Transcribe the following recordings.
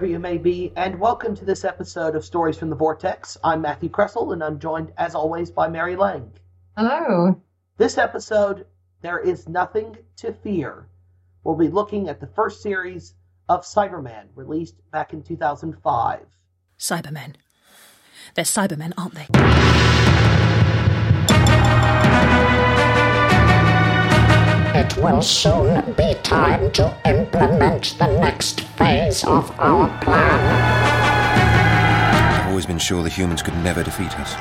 wherever you may be, and welcome to this episode of Stories from the Vortex. I'm Matthew Kresal, and I'm joined, as always, by Mary Lang. Hello. This episode, There Is Nothing to Fear. We'll be looking at the first series of Cyberman, released back in 2005. Cybermen. They're Cybermen, aren't they? It will soon be time to implement the next phase of our plan. I've always been sure the humans could never defeat us.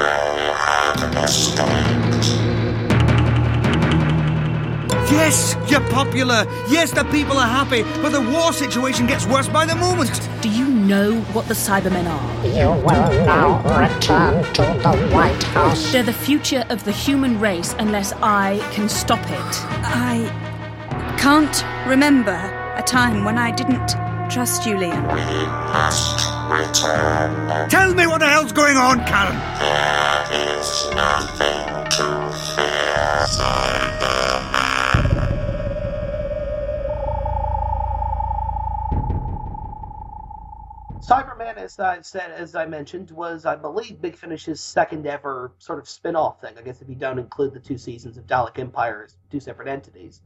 Yes, you're popular. Yes, the people are happy, but the war situation gets worse by the moment. Do you know what the Cybermen are? You will now return to the White House. They're the future of the human race unless I can stop it. I can't remember a time when I didn't trust you, Liam. Tell me what the hell's going on, Karen. There is nothing to fear, Cyberman. Cyberman, as I said, as I mentioned, was I believe Big Finish's second ever sort of spin-off thing. I guess if you don't include the two seasons of Dalek Empire as two separate entities.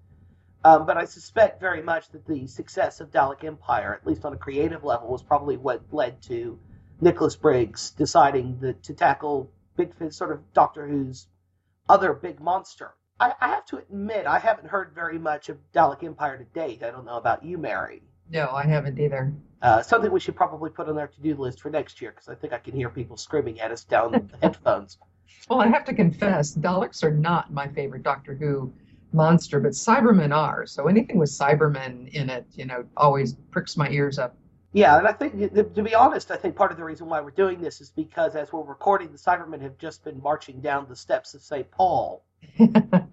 Um, but I suspect very much that the success of Dalek Empire, at least on a creative level, was probably what led to Nicholas Briggs deciding that, to tackle Big Finish, sort of Doctor Who's other big monster. I, I have to admit, I haven't heard very much of Dalek Empire to date. I don't know about you, Mary. No, I haven't either. Uh, something we should probably put on our to-do list for next year because I think I can hear people screaming at us down the headphones. Well, I have to confess, Daleks are not my favorite Doctor Who monster, but Cybermen are. So anything with Cybermen in it, you know, always pricks my ears up. Yeah, and I think, to be honest, I think part of the reason why we're doing this is because as we're recording, the Cybermen have just been marching down the steps of St. Paul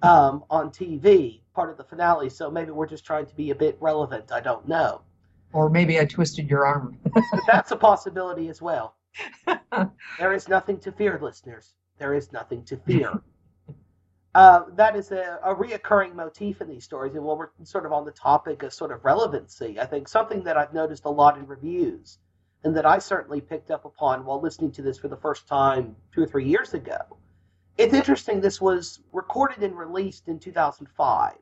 um, on TV, part of the finale. So maybe we're just trying to be a bit relevant. I don't know. Or maybe I twisted your arm. That's a possibility as well. there is nothing to fear, listeners. There is nothing to fear. Uh, that is a, a reoccurring motif in these stories, and while we're sort of on the topic of sort of relevancy, I think something that I've noticed a lot in reviews, and that I certainly picked up upon while listening to this for the first time two or three years ago. It's interesting. This was recorded and released in 2005,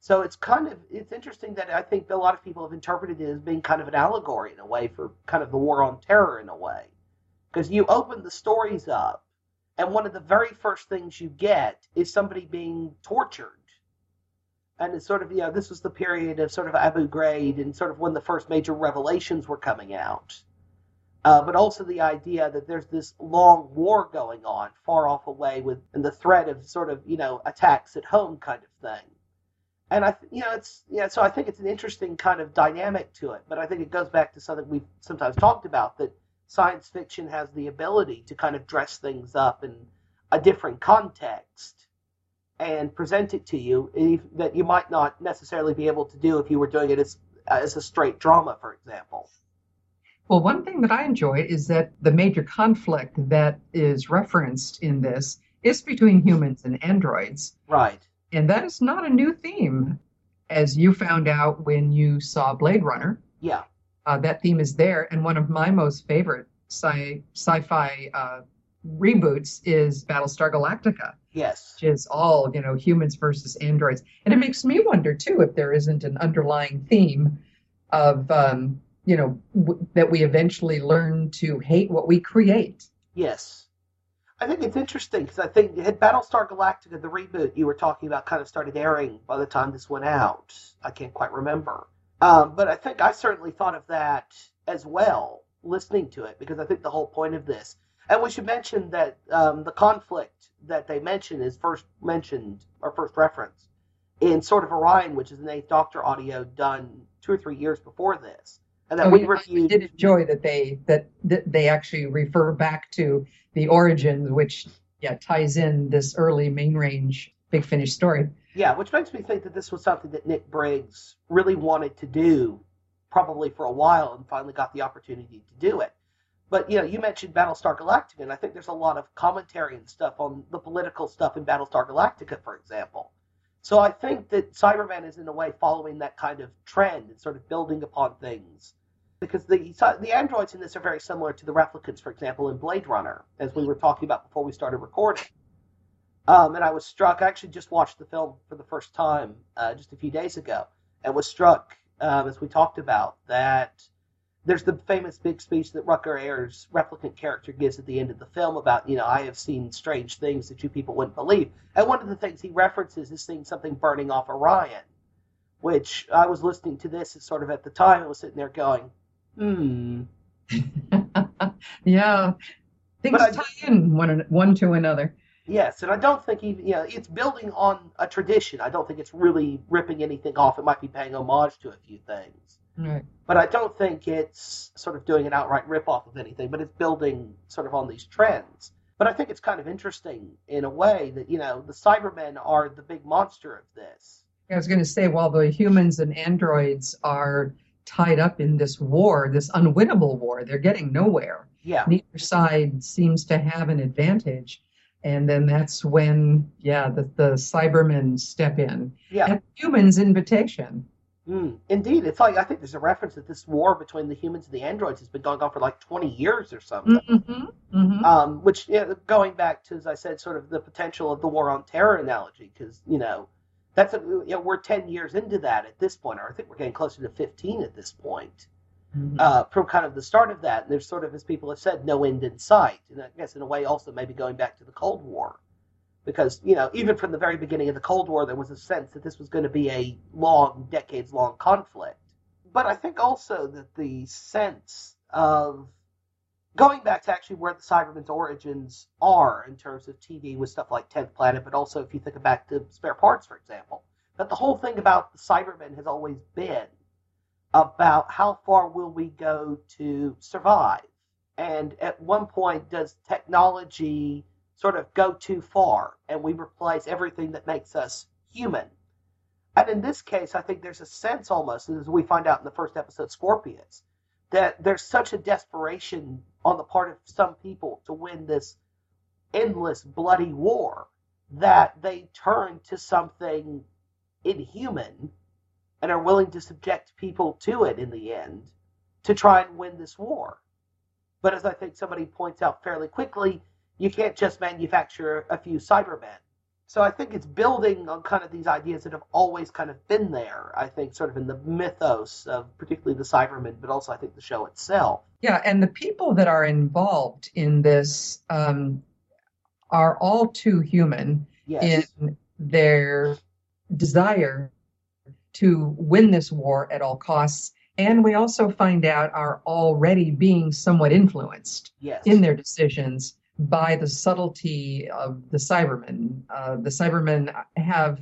so it's kind of it's interesting that I think a lot of people have interpreted it as being kind of an allegory in a way for kind of the war on terror in a way, because you open the stories up and one of the very first things you get is somebody being tortured. And it's sort of, you know, this was the period of sort of Abu Ghraib and sort of when the first major revelations were coming out. Uh, but also the idea that there's this long war going on far off away with and the threat of sort of, you know, attacks at home kind of thing. And I, you know, it's, yeah, so I think it's an interesting kind of dynamic to it. But I think it goes back to something we've sometimes talked about that science fiction has the ability to kind of dress things up in a different context and present it to you if, that you might not necessarily be able to do if you were doing it as, as a straight drama, for example. Well, one thing that I enjoy is that the major conflict that is referenced in this is between humans and androids. Right. And that is not a new theme, as you found out when you saw Blade Runner. Yeah. Uh, that theme is there, and one of my most favorite sci- sci-fi uh, reboots is Battlestar Galactica, Yes. which is all you know humans versus androids, and it makes me wonder too if there isn't an underlying theme of um, you know w- that we eventually learn to hate what we create. Yes. I think it's interesting because I think had Battlestar Galactica, the reboot you were talking about, kind of started airing by the time this went out. I can't quite remember. Um, but I think I certainly thought of that as well, listening to it, because I think the whole point of this, and we should mention that um, the conflict that they mention is first mentioned, or first referenced, in sort of Orion, which is an Eighth Doctor audio done two or three years before this. And that Oh, we I did enjoy that they that, that they actually refer back to the origins, which yeah ties in this early main range Big Finish story. Yeah, which makes me think that this was something that Nick Briggs really wanted to do, probably for a while, and finally got the opportunity to do it. But you know, you mentioned Battlestar Galactica, and I think there's a lot of commentary and stuff on the political stuff in Battlestar Galactica, for example. So I think that Cyberman is in a way following that kind of trend and sort of building upon things. Because the the androids in this are very similar to the replicants, for example, in Blade Runner, as we were talking about before we started recording. Um, and I was struck. I actually just watched the film for the first time uh, just a few days ago, and was struck um, as we talked about that. There's the famous big speech that Rutger Hauer's replicant character gives at the end of the film about, you know, I have seen strange things that you people wouldn't believe. And one of the things he references is seeing something burning off Orion, which I was listening to this and sort of at the time I was sitting there going, hmm. yeah, things But I- tie in one one to another. Yes, and I don't think even you know it's building on a tradition. I don't think it's really ripping anything off. It might be paying homage to a few things, Right. but I don't think it's sort of doing an outright rip off of anything. But it's building sort of on these trends. But I think it's kind of interesting in a way that you know the Cybermen are the big monster of this. I was going to say, while the humans and androids are tied up in this war, this unwinnable war, they're getting nowhere. Yeah, Neither side seems to have an advantage. And then that's when, yeah, the, the Cybermen step in. yeah, At humans' invitation. mm, indeed. It's like I think there's a reference that this war between the humans and the androids has been going on for like 20 years or something. hmm hmm um, which know, going back to as I said, sort of the potential of the war on terror analogy, because you know that's a, you know we're ten years into that at this point, or I think we're getting closer to fifteen at this point uh, from kind of the start of that. And there's sort of, as people have said, no end in sight, and I guess in a way also maybe going back to the Cold War, because you know even from the very beginning of the Cold War, there was a sense that this was going to be a long, decades long conflict. But I think also that the sense of going back to actually where the Cybermen's origins are in terms of TV with stuff like 10th Planet, but also if you think back to Spare Parts, for example, that the whole thing about the Cybermen has always been about how far will we go to survive. And at one point, does technology sort of go too far and we replace everything that makes us human? And in this case, I think there's a sense almost, as we find out in the first episode, Scorpius, that there's such a desperation on the part of some people to win this endless bloody war that they turn to something inhuman and are willing to subject people to it in the end to try and win this war. But as I think somebody points out fairly quickly, you can't just manufacture a few Cybermen. So I think it's building on kind of these ideas that have always kind of been there, I think, sort of in the mythos of particularly the Cybermen, but also I think the show itself. Yeah, and the people that are involved in this um, are all too human Yes. in their desire to win this war at all costs. And we also find out are already being somewhat influenced yes. in their decisions by the subtlety of the Cybermen. Uh, the Cybermen have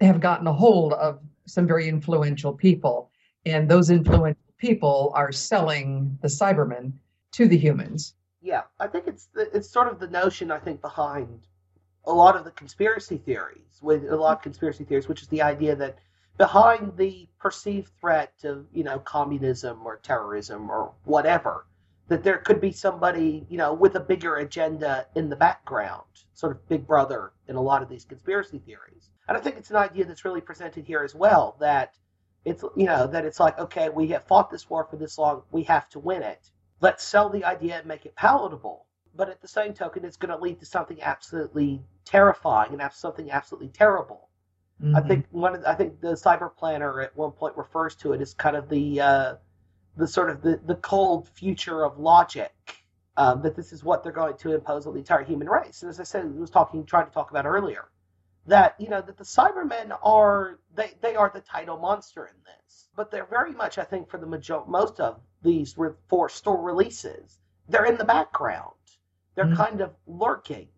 have gotten a hold of some very influential people, and those influential people are selling the Cybermen to the humans. Yeah, I think it's the, it's sort of the notion I think behind a lot of the conspiracy theories, with a lot of conspiracy theories, which is the idea that behind the perceived threat of you know communism or terrorism or whatever, that there could be somebody you know with a bigger agenda in the background, sort of Big Brother in a lot of these conspiracy theories. And I think it's an idea that's really presented here as well that it's you know that it's like okay we have fought this war for this long we have to win it let's sell the idea and make it palatable but at the same token it's going to lead to something absolutely terrifying and have something absolutely terrible i Mhm. think one of the, i think the cyber planner at one point refers to it as kind of the uh the sort of the, the cold future of logic Um, that this is what they're going to impose on the entire human race. And as I said, I was talking, trying to talk about earlier, that you know that the Cybermen are they they are the title monster in this, but they're very much, I think, for the major, most of these re- four store releases, they're in the background. They're Mhm. kind of lurking.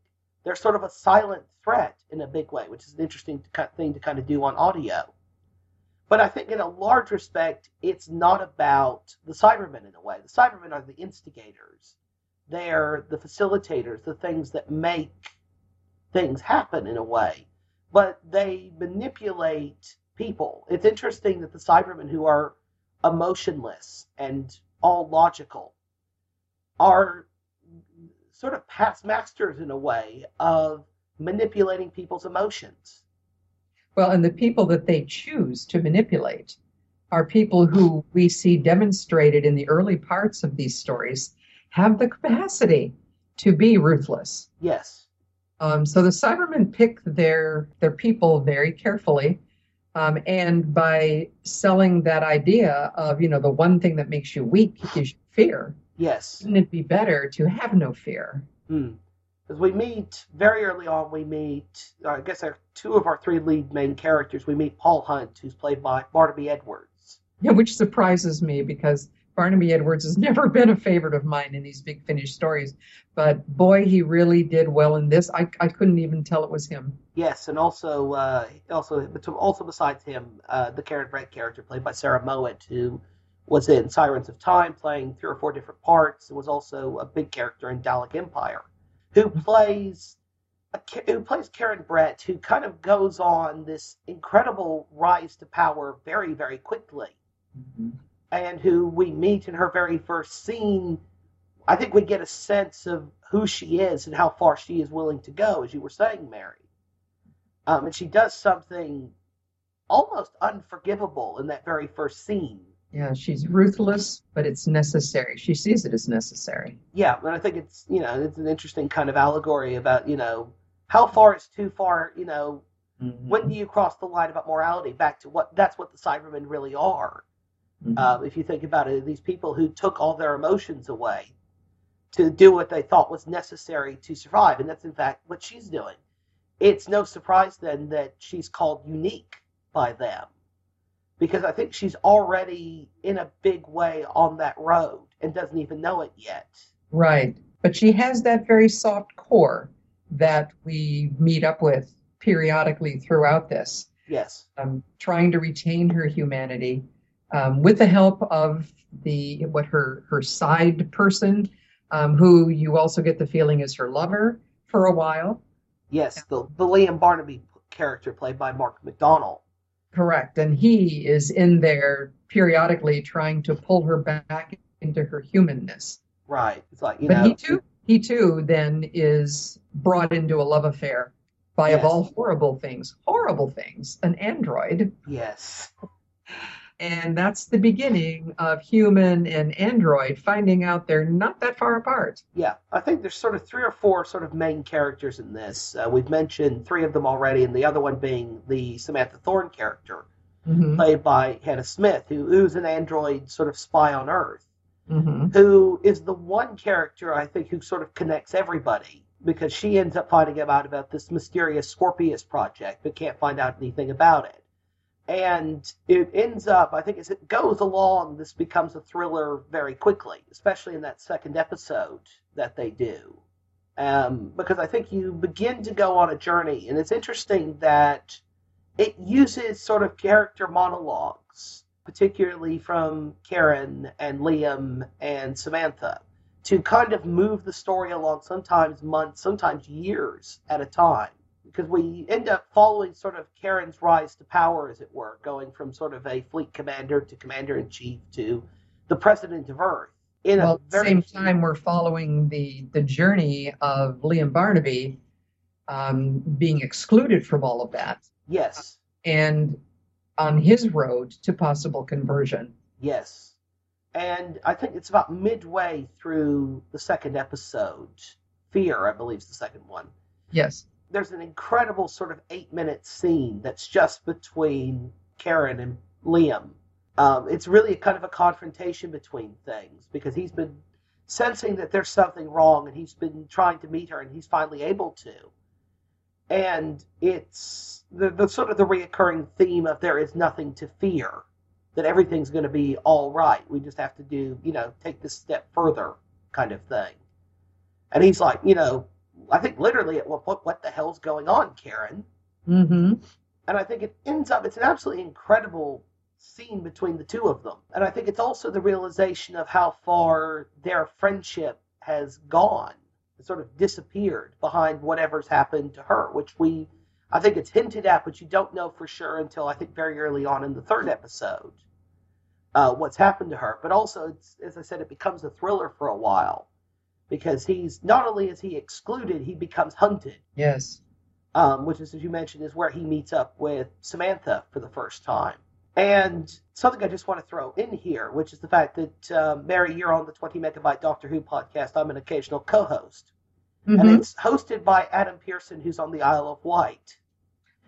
They're sort of a silent threat in a big way, which is an interesting thing to kind of do on audio. But I think in a large respect, it's not about the Cybermen in a way. The Cybermen are the instigators. They're the facilitators, the things that make things happen in a way. But they manipulate people. It's interesting that the Cybermen who are emotionless and all logical are sort of past masters in a way of manipulating people's emotions. Well, and the people that they choose to manipulate are people who we see demonstrated in the early parts of these stories have the capacity to be ruthless. Yes. Um, so the Cybermen pick their their people very carefully, um, and by selling that idea of you know the one thing that makes you weak is fear, Yes. wouldn't it be better to have no fear? Because we meet very early on, we meet, I guess, our, two of our three lead main characters. We meet Paul Hunt, who's played by Barnaby Edwards. Yeah, which surprises me because Barnaby Edwards has never been a favorite of mine in these big finish stories. But boy, he really did well in this. I, I couldn't even tell it was him. Yes, and also, uh, also, also besides him, uh, the Karen Brett character played by Sarah Mowat, who was in Sirens of Time, playing three or four different parts, and was also a big character in Dalek Empire, who plays who plays Karen Brett, who kind of goes on this incredible rise to power very, very quickly. and who we meet in her very first scene, I think we get a sense of who she is and how far she is willing to go, as you were saying, Mary. Um, and she does something almost unforgivable in that very first scene. Yeah, she's ruthless, but it's necessary. She sees it as necessary. Yeah, and I think it's you know it's an interesting kind of allegory about you know how far is too far. You know, when do you cross the line about morality? Back to what that's what the Cybermen really are. Mhm. Um, if you think about it, these people who took all their emotions away to do what they thought was necessary to survive, and that's in fact what she's doing. It's no surprise then that she's called unique by them, because I think she's already in a big way on that road and doesn't even know it yet. Right. But she has that very soft core that we meet up with periodically throughout this, Yes, um, trying to retain her humanity um, with the help of the what her her side person, um, who you also get the feeling is her lover for a while. yes, the the Liam Barnaby character played by Mark McDonald. Correct. And he is in there periodically trying to pull her back into her humanness. Right, it's like you but know, he too he too then is brought into a love affair by of all horrible things, horrible things, an android. yes, And that's the beginning of human and android finding out they're not that far apart. Yeah, I think there's sort of three or four sort of main characters in this. Uh, we've mentioned three of them already, and the other one being the Samantha Thorne character, Mhm, played by Hannah Smith, who, who's an android sort of spy on Earth, mhm. who is the one character I think who sort of connects everybody because she ends up finding out about this mysterious Scorpius project, but can't find out anything about it. And it ends up, I think, as it goes along, this becomes a thriller very quickly, especially in that second episode that they do. Um, because I think you begin to go on a journey, and it's interesting that it uses sort of character monologues, particularly from Karen and Liam and Samantha, to kind of move the story along, sometimes months, sometimes years at a time. Because we end up following sort of Karen's rise to power, as it were, going from sort of a fleet commander to commander in chief to the president of Earth. In Well, a at the very same time, we're following the the journey of Liam Barnaby um, being excluded from all of that yes, and on his road to possible conversion. Yes. And I think it's about midway through the second episode. Fear, I believe, is the second one. Yes. There's an incredible sort of eight minute scene that's just between Karen and Liam. Um, it's really a kind of a confrontation between things because he's been sensing that there's something wrong, and he's been trying to meet her, and he's finally able to. And it's the, the sort of the reoccurring theme of there is nothing to fear, that everything's going to be all right. We just have to do, you know, take this step further, kind of thing. And he's like, you know, I think literally, what what, what the hell's going on, Karen? Mm-hmm. And I think it ends up, it's an absolutely incredible scene between the two of them. And I think it's also the realization of how far their friendship has gone, it sort of disappeared behind whatever's happened to her, which we, I think it's hinted at, but you don't know for sure until I think very early on in the third episode uh, what's happened to her. But also, it's, as I said, it becomes a thriller for a while because he's not only is he excluded, he becomes hunted Yes. um, which is, as you mentioned, is where he meets up with Samantha for the first time. And something I just want to throw in here, which is the fact that, uh, Mary, you're on the 20 Megabyte Doctor Who podcast. I'm an occasional co host. And it's hosted by Adam Pearson, who's on the Isle of Wight.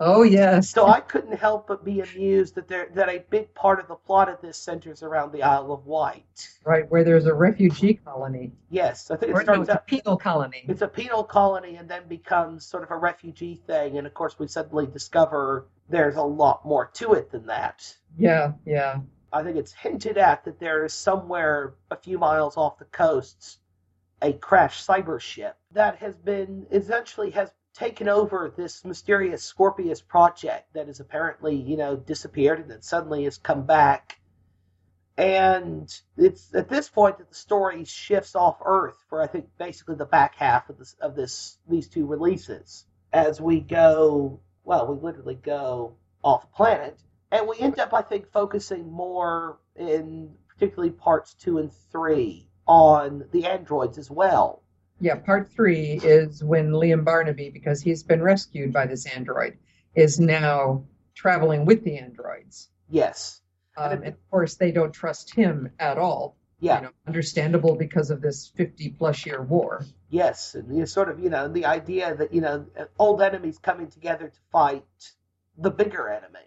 Oh yes. So I couldn't help but be amused that there that a big part of the plot of this centers around the Isle of Wight. Right where there's a refugee colony, Yes, I think it or no, starts it's a penal colony. It's a penal colony and then becomes sort of a refugee thing. And of course, we suddenly discover there's a lot more to it than that. Yeah, yeah. I think it's hinted at that there is somewhere a few miles off the coasts a crashed cyber ship that has been essentially has taken over this mysterious Scorpius project that has apparently, you know, disappeared and then suddenly has come back. And it's at this point that the story shifts off Earth for I think basically the back half of this of this these two releases as we go well, we literally go off planet and we end up I think focusing more in particularly parts two and three on the androids as well. Yeah, part three is when Liam Barnaby, because he's been rescued by this android, is now traveling with the androids. Yes. Um, and of course, they don't trust him at all. Yeah. You know, understandable because of this 50 plus year war. Yes, and you sort of, you know, the idea that, you know, old enemies coming together to fight the bigger enemy.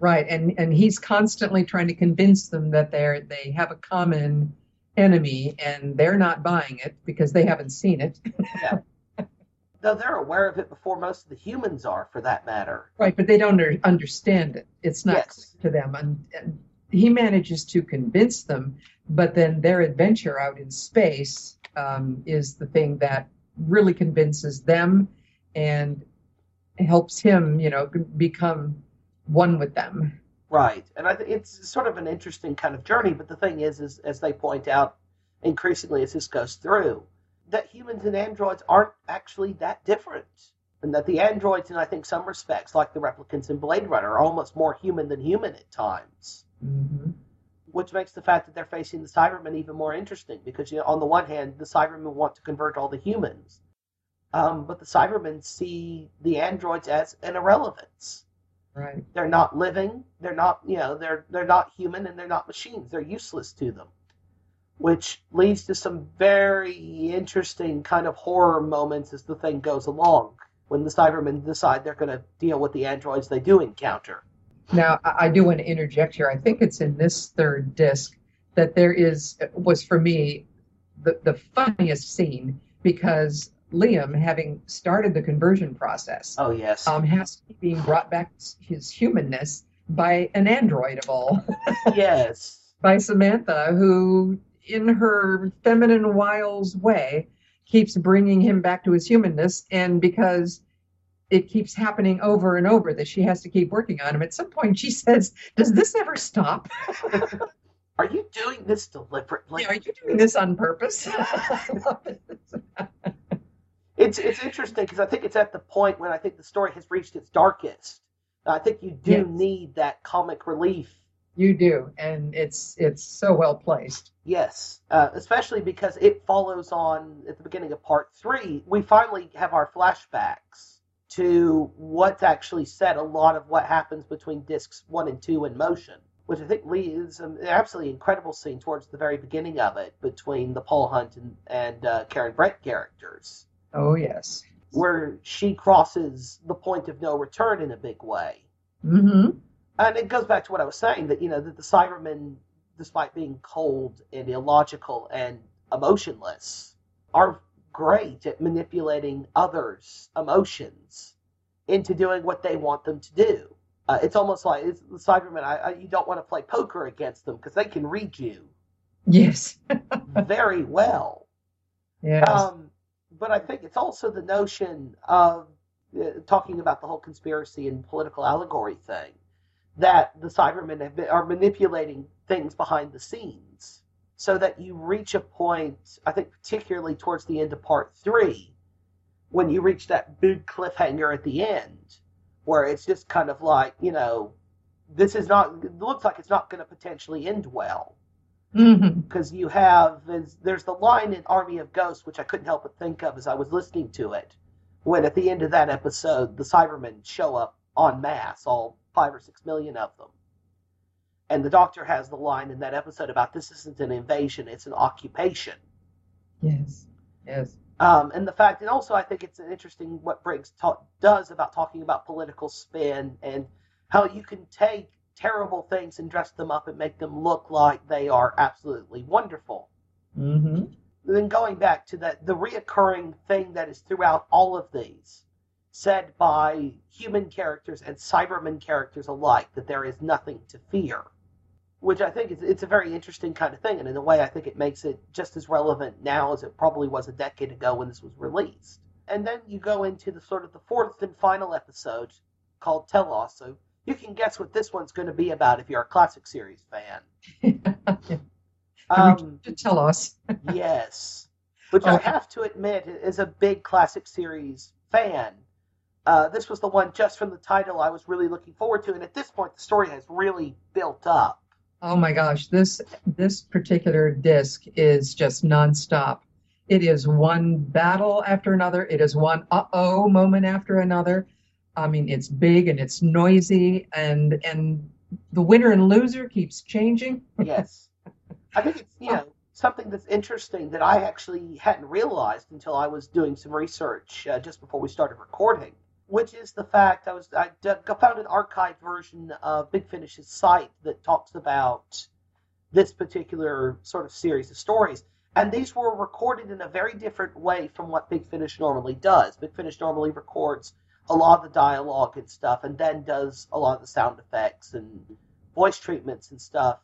Right. And and he's constantly trying to convince them that they're they have a common enemy and they're not buying it because they haven't seen it. yeah. Though they're aware of it before most of the humans are, for that matter. Right, but they don't under, understand it. It's not Yes. to them. And, and he manages to convince them, but then their adventure out in space um, is the thing that really convinces them and helps him, you know, become one with them. Right, and I think it's sort of an interesting kind of journey. But the thing is, is as they point out increasingly as this goes through, that humans and androids aren't actually that different, and that the androids, in I think some respects, like the replicants in Blade Runner, are almost more human than human at times. hmm Which makes the fact that they're facing the Cybermen even more interesting, because you know, on the one hand, the Cybermen want to convert all the humans, um, but the Cybermen see the androids as an irrelevance Right. they're not living they're not you know they're they're not human and they're not machines they're useless to them which leads to some very interesting kind of horror moments as the thing goes along when the cybermen decide they're going to deal with the androids they do encounter Now, I I do want to interject here. I think it's in this third disc that there is was for me the the funniest scene because Liam, having started the conversion process, oh yes um, has to be being brought back his humanness by an android of all, yes by Samantha, who, in her feminine wiles way, keeps bringing him back to his humanness, and because it keeps happening over and over that she has to keep working on him. At some point, she says, "Does this ever stop? are you doing this deliberately Are you doing this on purpose?" I love it. it's it's interesting because i think it's at the point when i think the story has reached its darkest i think you do Yes. need that comic relief You do, and it's it's so well placed. Yes, uh, especially because it follows on at the beginning of part three. We finally have our flashbacks to what's actually said. A lot of what happens between discs one and two in motion, which I think leaves an absolutely incredible scene towards the very beginning of it between the Paul Hunt and, and uh, Karen Brett characters, Oh yes. where she crosses the point of no return in a big way. Mm-hmm. And it goes back to what I was saying that you know that the Cybermen, despite being cold and illogical and emotionless, are great at manipulating others' emotions into doing what they want them to do. Uh, it's almost like it's, the Cybermen. I, I, you don't want to play poker against them because they can read you Yes. very well. yes. Um, but I think it's also the notion of uh, talking about the whole conspiracy and political allegory thing that the Cybermen have been, are manipulating things behind the scenes so that you reach a point, I think, particularly towards the end of part three, when you reach that big cliffhanger at the end, where it's just kind of like, you know, this is not, looks like it's not going to potentially end well Mhm. because you have is, there's the line in Army of Ghosts which I couldn't help but think of as I was listening to it when at the end of that episode the Cybermen show up en masse, all five or six million of them. And the doctor has the line in that episode about this isn't an invasion, it's an occupation. Yes. Yes. Um, and the fact, and also I think it's an interesting what Briggs ta- does about talking about political spin and how you can take terrible things and dress them up and make them look like they are absolutely wonderful. hmm then going back to that the reoccurring thing that is throughout all of these said by human characters and cybermen characters alike that there is nothing to fear which i think is it's a very interesting kind of thing. And in a way i think it makes it just as relevant now as it probably was a decade ago when this was released. And then you go into the sort of the fourth and final episode called telos so you can guess what this one's going to be about if you're a classic series fan um, to tell us. yes. Which I have to admit, as a big classic series fan, uh, this was the one just from the title I was really looking forward to. And at this point, the story has really built up. Oh my gosh, this this particular disc is just nonstop. It is one battle after another. It is one uh-oh moment after another. I mean, it's big and it's noisy and and the winner and loser keeps changing. Yes. I think it's, you know, something that's interesting that I actually hadn't realized until I was doing some research uh, just before we started recording, which is the fact I was I found an archived version of Big Finish's site that talks about this particular sort of series of stories. And these were recorded in a very different way from what Big Finish normally does. Big Finish normally records a lot of the dialogue and stuff, and then does a lot of the sound effects and voice treatments and stuff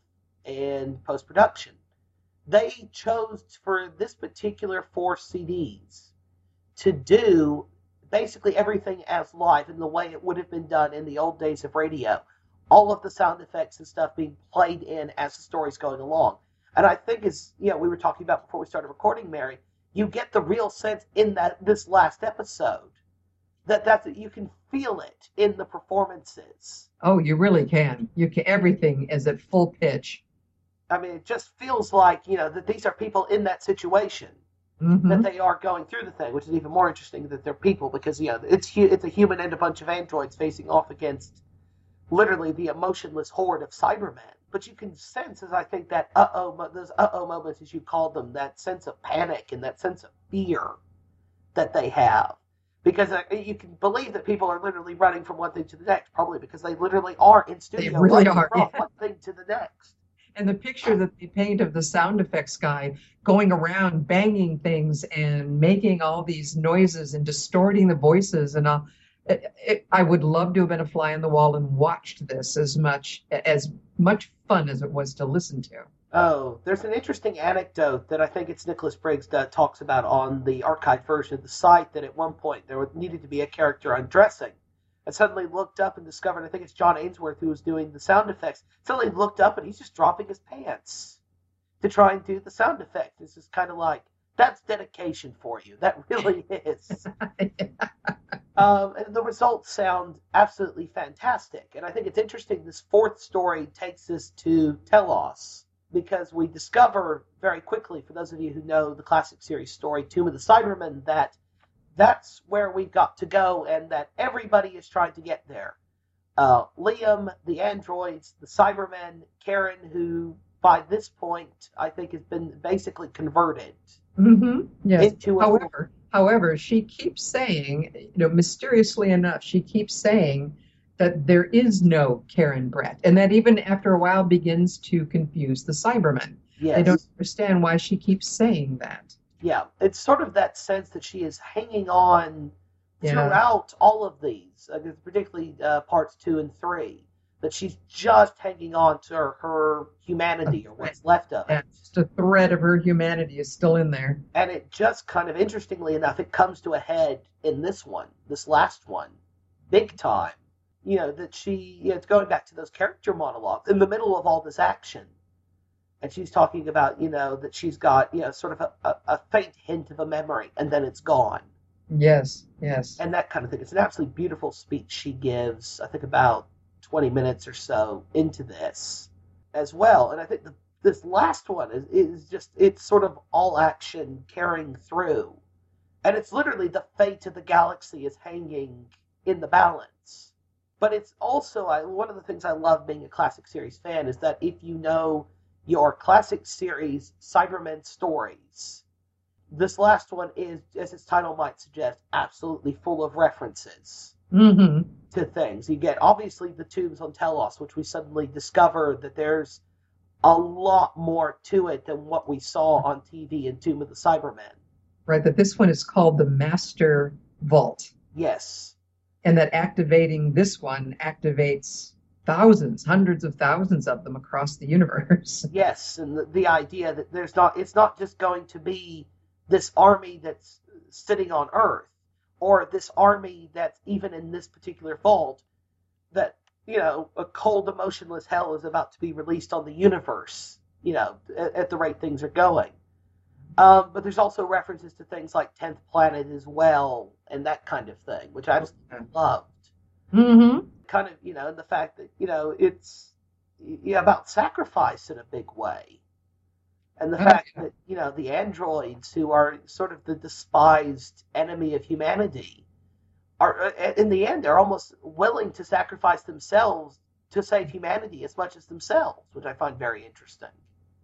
in post production. They chose for this particular four CDs to do basically everything as live in the way it would have been done in the old days of radio. All of the sound effects and stuff being played in as the story's going along. And I think as you know, we were talking about before we started recording, Mary, you get the real sense in that this last episode that that's you can feel it in the performances. Oh, you really can. You can everything is at full pitch. I mean, it just feels like you know that these are people in that situation Mhm. that they are going through the thing, which is even more interesting that they're people because you know it's it's a human and a bunch of androids facing off against literally the emotionless horde of Cybermen. But you can sense, as I think that uh oh those uh oh moments, as you called them, that sense of panic and that sense of fear that they have. Because uh, you can believe that people are literally running from one thing to the next, probably because they literally are in studio They really running are, from yeah. one thing to the next. And the picture that they paint of the sound effects guy going around banging things and making all these noises and distorting the voices and all. It, it, I would love to have been a fly on the wall and watched this as much as much fun as it was to listen to. Oh, there's an interesting anecdote that I think it's Nicholas Briggs that talks about on the archived version of the site that at one point there needed to be a character undressing. And suddenly looked up and discovered, I think it's John Ainsworth who was doing the sound effects. Suddenly looked up and he's just dropping his pants to try and do the sound effect. It's just kind of like, that's dedication for you. That really is. Um, and the results sound absolutely fantastic. And I think it's interesting this fourth story takes us to Telos because we discover very quickly, for those of you who know the classic series story, Tomb of the Cybermen, that that's where we've got to go and that everybody is trying to get there. Uh, Liam, the androids, the Cybermen, Karen, who by this point I think has been basically converted Mm-hmm. Yes. into a However, however, she keeps saying, you know, mysteriously enough, she keeps saying that there is no Karen Brett, and that even after a while begins to confuse the Cybermen. Yes. They don't understand why she keeps saying that. Yeah, it's sort of that sense that she is hanging on Yeah. throughout all of these, uh, particularly uh, parts two and three. That she's just hanging on to her, her humanity or what's left of it. Just a thread of her humanity is still in there. And it just kind of interestingly enough, it comes to a head in this one, this last one, big time. You know, that she, you know, it's going back to those character monologues in the middle of all this action. And she's talking about, you know, that she's got, you know, sort of a, a, a faint hint of a memory and then it's gone. Yes, yes. And that kind of thing. It's an absolutely beautiful speech she gives, I think about 20 minutes or so into this as well. And I think the, this last one is, is just, it's sort of all action carrying through. And it's literally the fate of the galaxy is hanging in the balance. But it's also, I, one of the things I love being a classic series fan is that if you know your classic series Cybermen stories, this last one is, as its title might suggest, absolutely full of references hmm to things. You get obviously the tombs on Telos, which we suddenly discover that there's a lot more to it than what we saw on TV in Tomb of the Cybermen. Right, that this one is called the Master Vault, Yes, and that activating this one activates thousands, hundreds of thousands of them across the universe. yes, and the, the idea that there's not, it's not just going to be this army that's sitting on Earth, or this army that's even in this particular vault, that you know, a cold, emotionless hell is about to be released on the universe. You know, at, at the rate things are going. Um, but there's also references to things like Tenth Planet as well, and that kind of thing, which I just loved. Mm-hmm. Kind of, you know, the fact that you know it's yeah, about sacrifice in a big way, and the fact that you know the androids who are sort of the despised enemy of humanity are uh, in the end they're almost willing to sacrifice themselves to save humanity as much as themselves, which I find very interesting.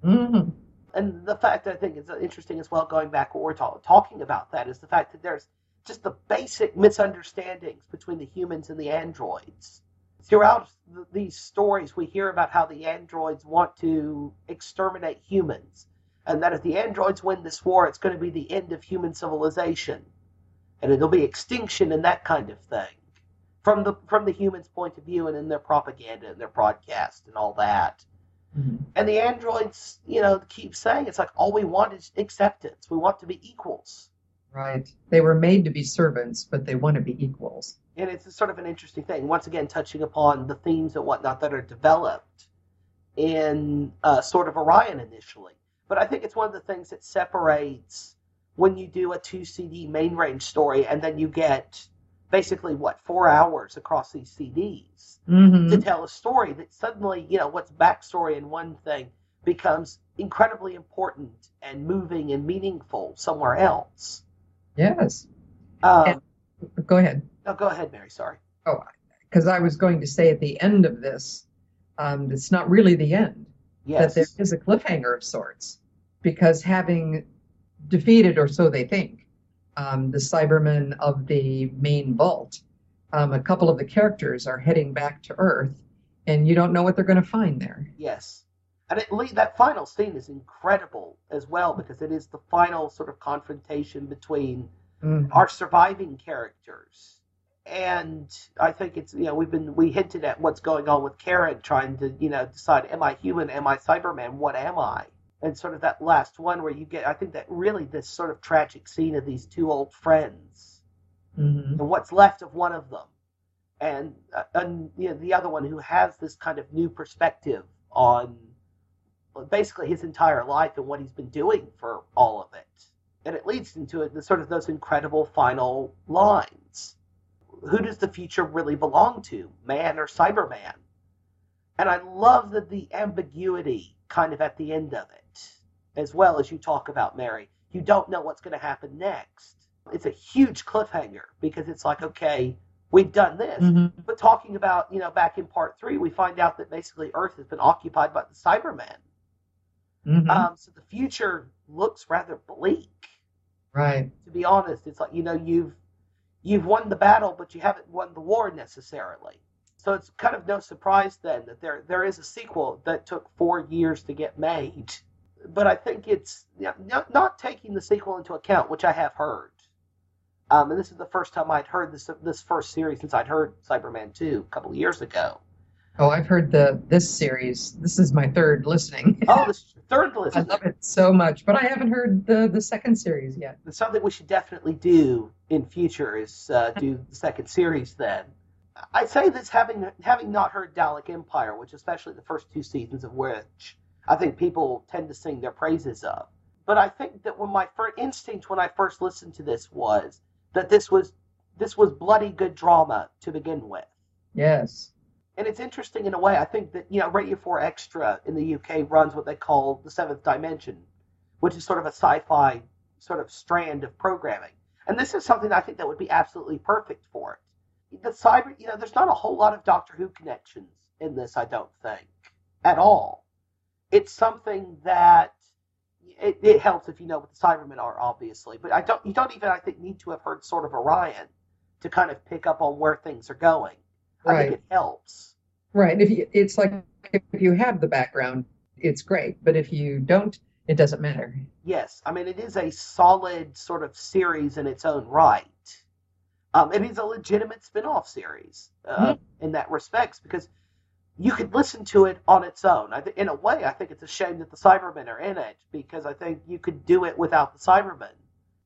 Mm-hmm. And the fact I think is interesting as well, going back what we're ta- talking about, that is the fact that there's just the basic misunderstandings between the humans and the androids. Throughout th- these stories, we hear about how the androids want to exterminate humans, and that if the androids win this war, it's going to be the end of human civilization, and it'll be extinction and that kind of thing. From the from the humans' point of view, and in their propaganda and their broadcast and all that. Mhm. And the androids, you know, keep saying it's like all we want is acceptance. We want to be equals. Right. They were made to be servants, but they want to be equals. And it's sort of an interesting thing. Once again, touching upon the themes and whatnot that are developed in uh, sort of Orion initially. But I think it's one of the things that separates when you do a two CD main range story and then you get basically what four hours across these CDs Mm-hmm. to tell a story that suddenly, you know, what's backstory in one thing becomes incredibly important and moving and meaningful somewhere else. Yes. Um, And- Go ahead. no, go ahead, Mary. Sorry. Oh, because I was going to say at the end of this, um, it's not really the end. Yes. That there is a cliffhanger of sorts. Because having defeated, or so they think, um, the Cybermen of the main vault, um, a couple of the characters are heading back to Earth, and you don't know what they're going to find there. Yes. And it, le- that final scene is incredible as well because it is the final sort of confrontation between Mhm. our surviving characters. And I think it's you know we've been we hinted at what's going on with Karen trying to you know decide am I human am I Cyberman what am I and sort of that last one where you get I think that really this sort of tragic scene of these two old friends Mhm. and what's left of one of them, and uh, and you know the other one who has this kind of new perspective on basically his entire life and what he's been doing for all of it, and it leads into it, the sort of those incredible final lines. Who does the future really belong to, man or Cyberman? And I love that the ambiguity kind of at the end of it, as well as you talk about Mary. You don't know what's going to happen next. It's a huge cliffhanger because it's like, okay, we've done this. Mhm. But talking about, you know, back in part three, we find out that basically Earth has been occupied by the Cybermen. Mhm. Um, so the future looks rather bleak. right. To be honest, it's like you know you've you've won the battle, but you haven't won the war necessarily. So it's kind of no surprise then that there there is a sequel that took four years to get made. But I think it's not, not taking the sequel into account, which I have heard. Um, and this is the first time I'd heard this this first series since I'd heard Cyberman 2 a couple of years ago. Oh, I've heard the this series. This is my third listening. Oh, this is your third I love it so much, but I haven't heard the the second series yet. It's something we should definitely do in future is uh, do the second series then. I'd say this having having not heard Dalek Empire, which especially the first two seasons of which I think people tend to sing their praises of. But I think that when my first instinct when I first listened to this was that this was this was bloody good drama to begin with. Yes. And it's interesting in a way. I think that you know Radio 4 Extra in the UK runs what they call the Seventh Dimension, which is sort of a sci-fi sort of strand of programming. And this is something I think that would be absolutely perfect for it. The cyber, you know, there's not a whole lot of Doctor Who connections in this. I don't think at all. It's something that it, it helps if you know what the Cybermen are, obviously. But I don't. You don't even, I think, need to have heard Sword of Orion to kind of pick up on where things are going. I Right. think it helps. Right. If you, it's like if you have the background, it's great. But if you don't, it doesn't matter. Yes, I mean it is a solid sort of series in its own right. Um, it is a legitimate spin-off series uh, in that respects because you could listen to it on its own. I think, in a way, I think it's a shame that the Cybermen are in it because I think you could do it without the Cybermen,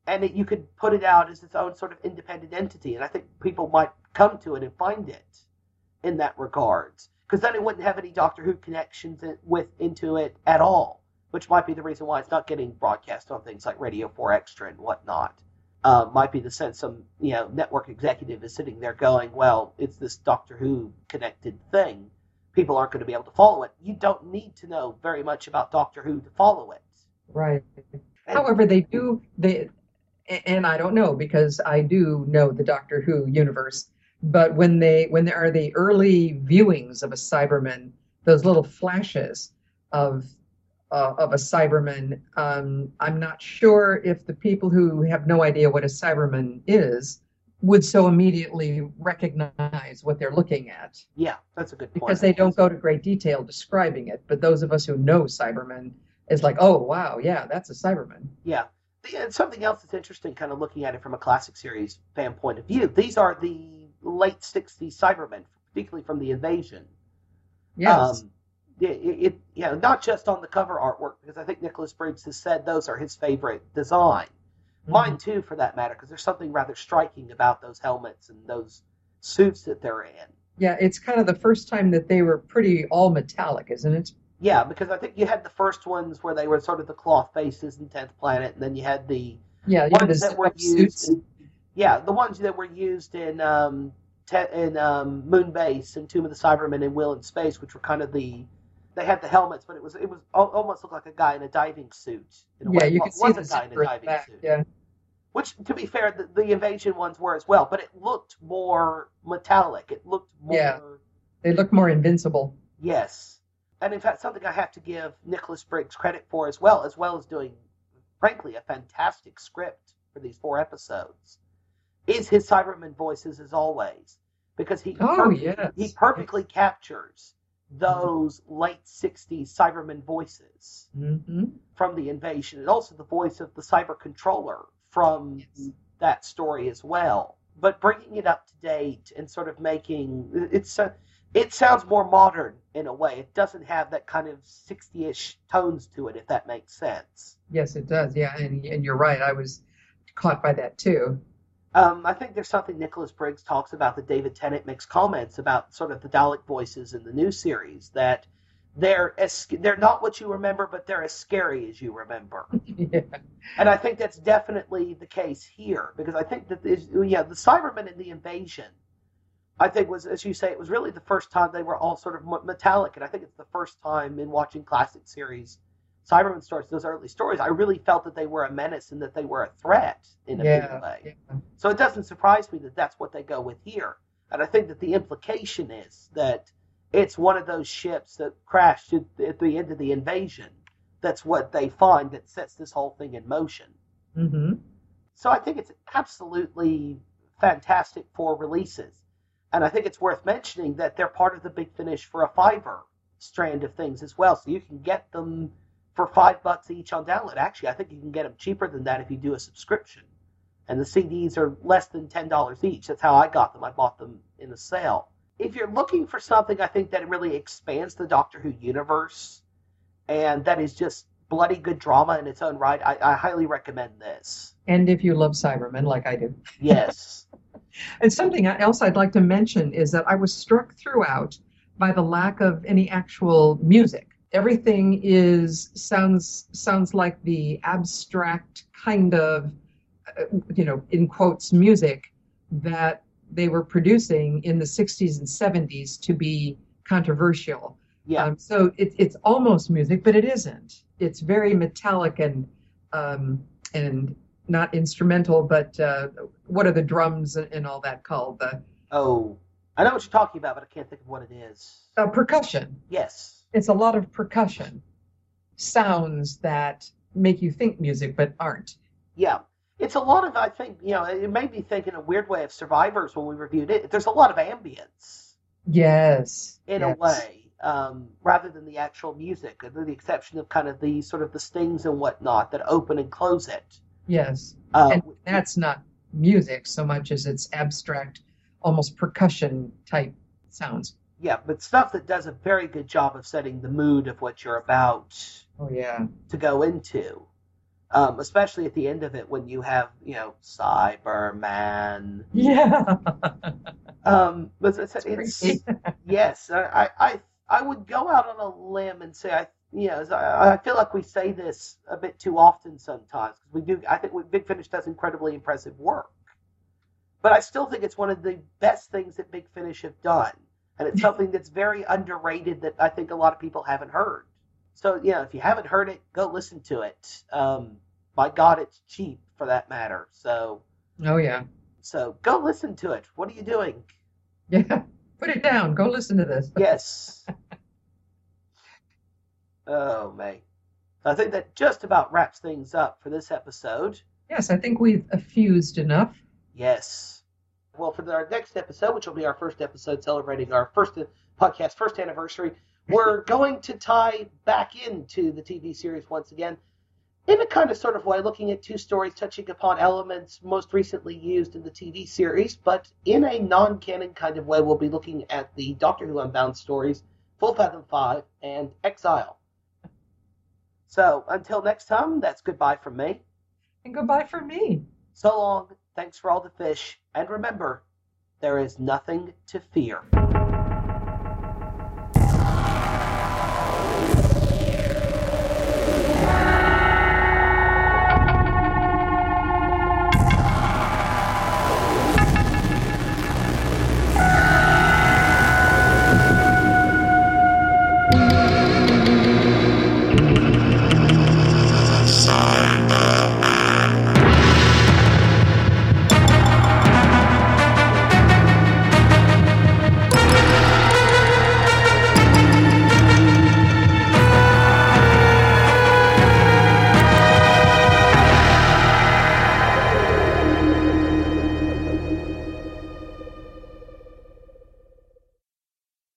and it, you could put it out as its own sort of independent entity, and I think people might come to it and find it in that regards because then it wouldn't have any Doctor Who connections in, with into it at all which might be the reason why it's not getting broadcast on things like Radio 4 Extra and whatnot. Uh, might be the sense some you know network executive is sitting there going, well, it's this Doctor Who connected thing. People aren't going to be able to follow it. You don't need to know very much about Doctor Who to follow it. Right. And- However, they do they, and I don't know because I do know the Doctor Who universe. But when they when there are the early viewings of a Cyberman, those little flashes of uh, of a Cyberman, um, I'm not sure if the people who have no idea what a Cyberman is would so immediately recognize what they're looking at yeah, that's a good point. because they don't go to great detail describing it. But those of us who know Cybermen is like, oh wow, yeah, that's a Cyberman. Yeah. And something else that's interesting, kind of looking at it from a classic series fan point of view, these are the late 60s Cybermen, particularly from the invasion. Yes. Um, it, it, it- you know, not just on the cover artwork, because I think Nicholas Briggs has said those are his favorite design. Mine too, for that matter, because there's something rather striking about those helmets and those suits that they're in. Yeah, it's kind of the first time that they were pretty all metallic, isn't it? Yeah, because I think you had the first ones where they were sort of the cloth faces in Tenth Planet, and then you had the Yeah, you had ones the that were suits. used. In, yeah, the ones that were used in um, te- in um, Moon Base and Tomb of the Cybermen and Wheel in Space, which were kind of the they had the helmets, but it was it was almost looked like a guy in a diving suit. In a Yeah, way. you Well, could see was the a guy in a zipper at the diving back. suit. Yeah, Which, to be fair, the, the invasion ones were as well, but it looked more metallic. It looked more Yeah. they look more invincible. Yes. And in fact, something I have to give Nicholas Briggs credit for as well, as well as doing, frankly, a fantastic script for these four episodes, is his Cyberman voices as always. Because he, Oh, per- yes. he perfectly captures those late 60s Cybermen voices hmm from the invasion, and also the voice of the Cyber Controller from Yes. that story as well. But bringing it up to date and sort of making it's uh, it sounds more modern in a way. It doesn't have that kind of 60-ish tones to it, if that makes sense. Yes, it does. Yeah, and and you're right. I was caught by that too. Um, I think there's something Nicholas Briggs talks about that David Tennant makes comments about sort of the Dalek voices in the new series that they're as, they're not what you remember, but they're as scary as you remember. yeah. And I think that's definitely the case here because I think that this, yeah, the Cybermen and the invasion, I think was as you say, it was really the first time they were all sort of metallic, and I think it's the first time in watching classic series Cybermen stories, those early stories, I really felt that they were a menace and that they were a threat in a big Yeah, way. yeah. So it doesn't surprise me that that's what they go with here, and I think that the implication is that it's one of those ships that crashed at, at the end of the invasion. That's what they find that sets this whole thing in motion. hmm So I think it's absolutely fantastic for releases. And I think it's worth mentioning that they're part of the big finish for a fiver strand of things as well. So you can get them for five bucks each on download. Actually, I think you can get them cheaper than that if you do a subscription. And the CDs are less than ten dollars each. That's how I got them. I bought them in a sale. If you're looking for something, I think that really expands the Doctor Who universe, and that is just bloody good drama in its own right. I, I highly recommend this. And if you love Cybermen, like I do. Yes. And something else I'd like to mention is that I was struck throughout by the lack of any actual music. Everything is sounds sounds like the abstract kind of, uh, you know, in quotes, music that they were producing in the 60s and 70s to be controversial. Yeah. Um, so it, it's almost music, but it isn't. It's very metallic and um, and not instrumental, but uh, what are the drums and, and all that called? The oh, I know what you're talking about, but I can't think of what it is. uh, percussion. Yes. It's a lot of percussion sounds that make you think music but aren't. Yeah. It's a lot of, I think, you know, it made me think in a weird way of Survivors when we reviewed it. There's a lot of ambience Yes. in yes. a way, um, rather than the actual music, with the exception of kind of the sort of the stings and whatnot that open and close it. Yes. Uh, and that's not music so much as it's abstract, almost percussion type sounds. Yeah, but stuff that does a very good job of setting the mood of what you're about Oh yeah. to go into. Um, especially at the end of it when you have, you know, Cyberman. Yeah. Um, but it's, It's yes, I, I I would go out on a limb and say I you know I, I feel like we say this a bit too often sometimes because we do I think we, Big Finish does incredibly impressive work, but I still think it's one of the best things that Big Finish have done, and it's something that's very underrated that I think a lot of people haven't heard. So yeah, if you haven't heard it, go listen to it. Um, by God, it's cheap for that matter. So oh yeah. so go listen to it. What are you doing? Yeah. Put it down. Go listen to this. Yes. oh, May. I think that just about wraps things up for this episode. Yes, I think we've effused enough. Yes. Well, for our next episode, which will be our first episode celebrating our first uh, podcast first anniversary, we're going to tie back into the TV series once again in a kind of sort of way, looking at two stories touching upon elements most recently used in the TV series, but in a non canon kind of way, we'll be looking at the Doctor Who Unbound stories, Full Fathom 5, and Exile. So until next time, that's goodbye from me. And goodbye from me. So long, thanks for all the fish, and remember, there is nothing to fear.